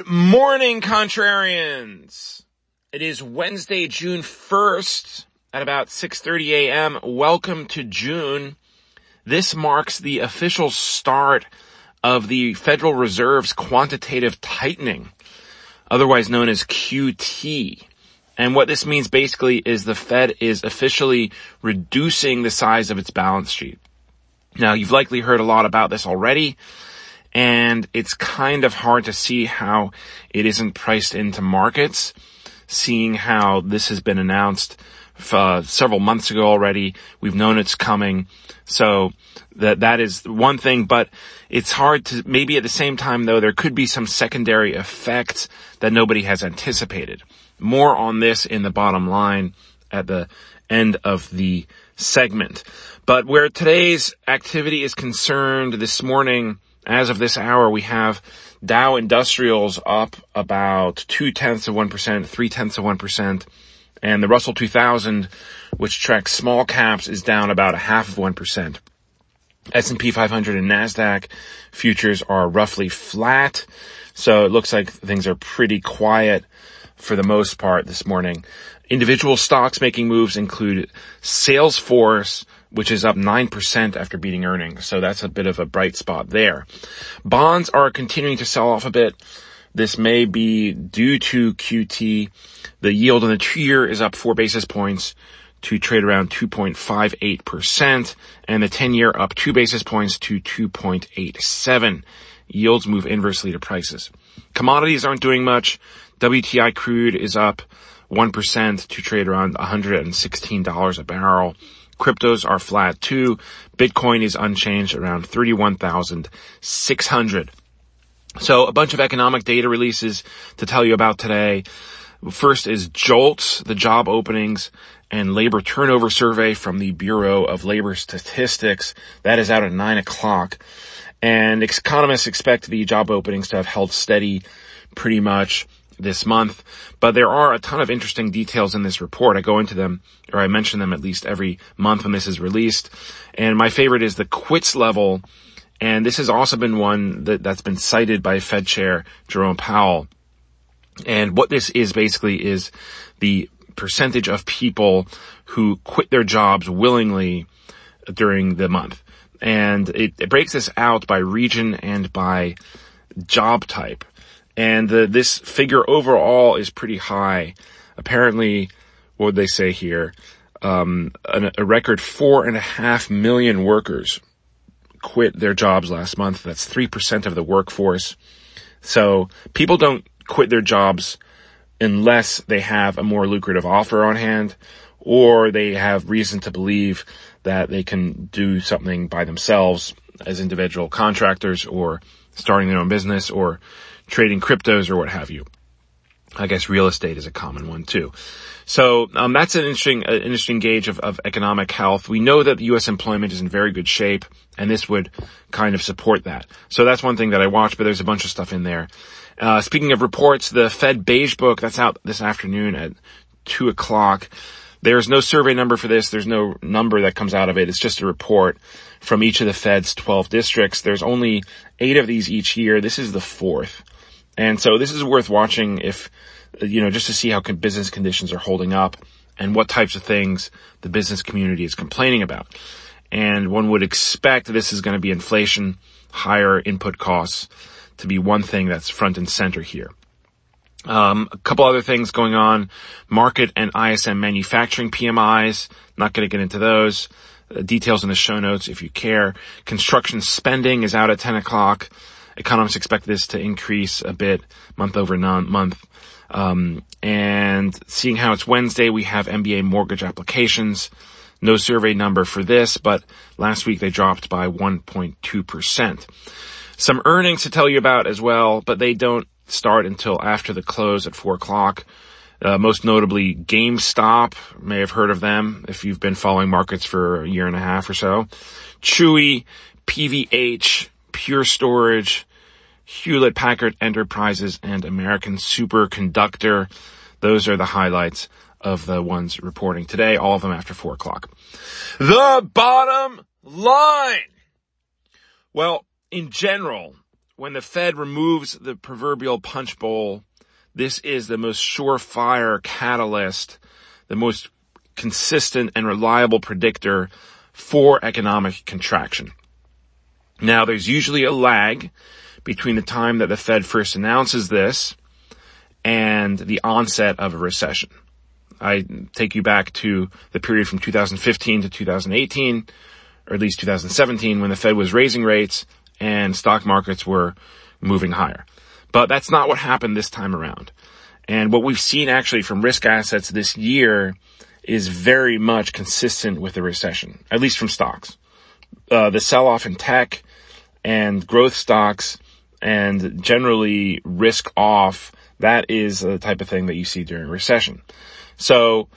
Good morning, contrarians. It is Wednesday, June 1st at about 6.30 a.m. Welcome to June. This marks the official start of the Federal Reserve's quantitative tightening, otherwise known as QT. And what this means basically is the Fed is officially reducing the size of its balance sheet. Now, you've likely heard a lot about this already and it's kind of hard to see how it isn't priced into markets, seeing how this has been announced uh, several months ago already. We've known it's coming. So that, that is one thing, but it's hard to, maybe at the same time though, there could be some secondary effects that nobody has anticipated. More on this in the bottom line at the end of the segment. But where today's activity is concerned this morning, as of this hour, we have Dow Industrials up about two tenths of 1%, three tenths of 1%, and the Russell 2000, which tracks small caps, is down about a half of 1%. S&P 500 and NASDAQ futures are roughly flat. So it looks like things are pretty quiet for the most part this morning. Individual stocks making moves include Salesforce, which is up 9% after beating earnings. So that's a bit of a bright spot there. Bonds are continuing to sell off a bit. This may be due to QT. The yield on the two year is up four basis points to trade around 2.58% and the 10 year up two basis points to 2.87. Yields move inversely to prices. Commodities aren't doing much. WTI crude is up 1% to trade around $116 a barrel. Cryptos are flat too. Bitcoin is unchanged around 31,600. So a bunch of economic data releases to tell you about today. First is JOLTS, the job openings and labor turnover survey from the Bureau of Labor Statistics. That is out at nine o'clock. And economists expect the job openings to have held steady pretty much this month, but there are a ton of interesting details in this report. I go into them, or I mention them at least every month when this is released. And my favorite is the quits level. And this has also been one that, that's been cited by Fed Chair Jerome Powell. And what this is basically is the percentage of people who quit their jobs willingly during the month. And it, it breaks this out by region and by job type. And the, this figure overall is pretty high. Apparently, what would they say here? Um, a, a record four and a half million workers quit their jobs last month. That's 3% of the workforce. So people don't quit their jobs unless they have a more lucrative offer on hand or they have reason to believe that they can do something by themselves as individual contractors or starting their own business or trading cryptos or what have you. I guess real estate is a common one too. So um, that's an interesting, uh, interesting gauge of, of economic health. We know that U.S. employment is in very good shape, and this would kind of support that. So that's one thing that I watch, but there's a bunch of stuff in there. Uh, speaking of reports, the Fed Beige Book that's out this afternoon at two o'clock. There's no survey number for this. There's no number that comes out of it. It's just a report from each of the Fed's 12 districts. There's only eight of these each year. This is the fourth. And so this is worth watching if, you know, just to see how business conditions are holding up and what types of things the business community is complaining about. And one would expect this is going to be inflation, higher input costs to be one thing that's front and center here. Um, a couple other things going on. Markit and ISM manufacturing PMIs. Not going to get into those. Uh, details in the show notes if you care. Construction spending is out at 10 o'clock. Economists expect this to increase a bit month over month. Um, and seeing how it's Wednesday, we have MBA mortgage applications. No survey number for this, but last week they dropped by 1.2%. Some earnings to tell you about as well, but they don't start until after the close at 4 o'clock. Uh, most notably GameStop, may have heard of them if you've been following markets for a year and a half or so. Chewy, PVH, Pure Storage, Hewlett Packard Enterprises, and American Superconductor. Those are the highlights of the ones reporting today, all of them after four o'clock. The bottom line. Well, in general, when the Fed removes the proverbial punch bowl, this is the most surefire catalyst, the most consistent and reliable predictor for economic contraction. Now there's usually a lag between the time that the Fed first announces this and the onset of a recession. I take you back to the period from 2015 to 2018, or at least 2017 when the Fed was raising rates and stock markets were moving higher. But that's not what happened this time around. And what we've seen actually from risk assets this year is very much consistent with the recession, at least from stocks. Uh, the sell-off in tech and growth stocks and generally risk off, that is the type of thing that you see during recession. So,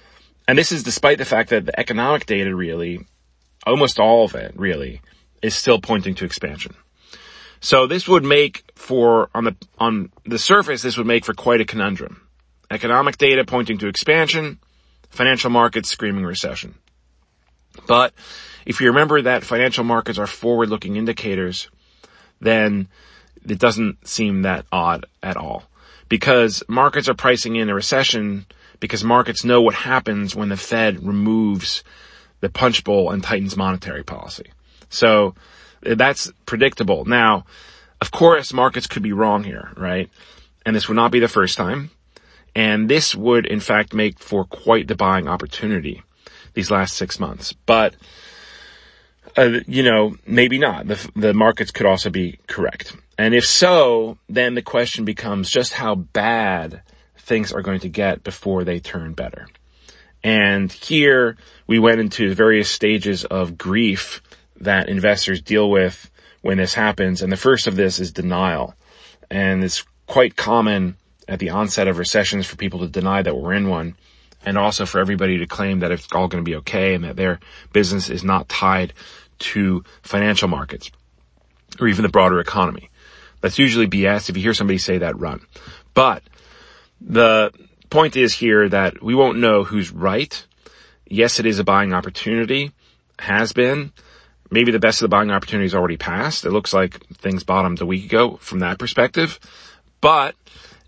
and this is despite the fact that the economic data really, almost all of it really, is still pointing to expansion. So this would make for, on the, on the surface, this would make for quite a conundrum. Economic data pointing to expansion, financial markets screaming recession. But if you remember that financial markets are forward-looking indicators, then it doesn't seem that odd at all. Because markets are pricing in a recession because markets know what happens when the Fed removes the punch bowl and tightens monetary policy. So that's predictable. Now, of course, markets could be wrong here, right? And this would not be the first time. And this would, in fact, make for quite the buying opportunity these last six months. But, uh, you know, maybe not. The, the markets could also be correct. And if so, then the question becomes just how bad things are going to get before they turn better. And here we went into various stages of grief that investors deal with when this happens. And the first of this is denial. And it's quite common at the onset of recessions for people to deny that we're in one and also for everybody to claim that it's all going to be okay and that their business is not tied to financial markets or even the broader economy. That's usually BS. If you hear somebody say that, run. But the point is here that we won't know who's right. Yes, it is a buying opportunity, has been, maybe the best of the buying opportunities already passed. It looks like things bottomed a week ago from that perspective. But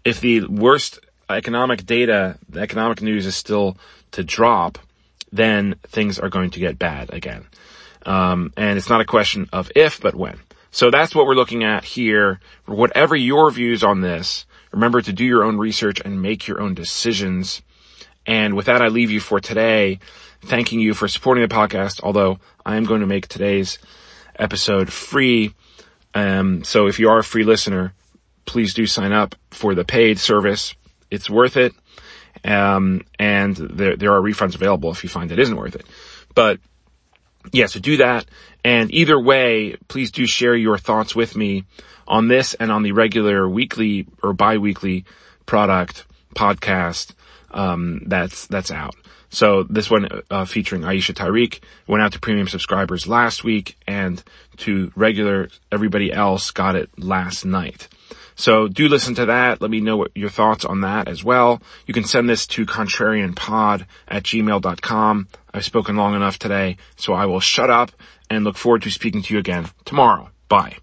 if the worst economic data, the economic news is still to drop, then things are going to get bad again. Um, and it's not a question of if, but when. So that's what we're looking at here. Whatever your views on this, remember to do your own research and make your own decisions. And with that, I leave you for today thanking you for supporting the podcast, although I am going to make today's episode free. Um, so if you are a free listener, please do sign up for the paid service. It's worth it. Um, and there, there are refunds available if you find it isn't worth it. But yeah, so do that. And either way, please do share your thoughts with me on this and on the regular weekly or bi-weekly product podcast, um, that's, that's out. So this one uh, featuring Aisha Tariq went out to premium subscribers last week and to regular everybody else got it last night. So do listen to that. Let me know what your thoughts on that as well. You can send this to contrarianpod at gmail.com. I've spoken long enough today, so I will shut up and look forward to speaking to you again tomorrow. Bye.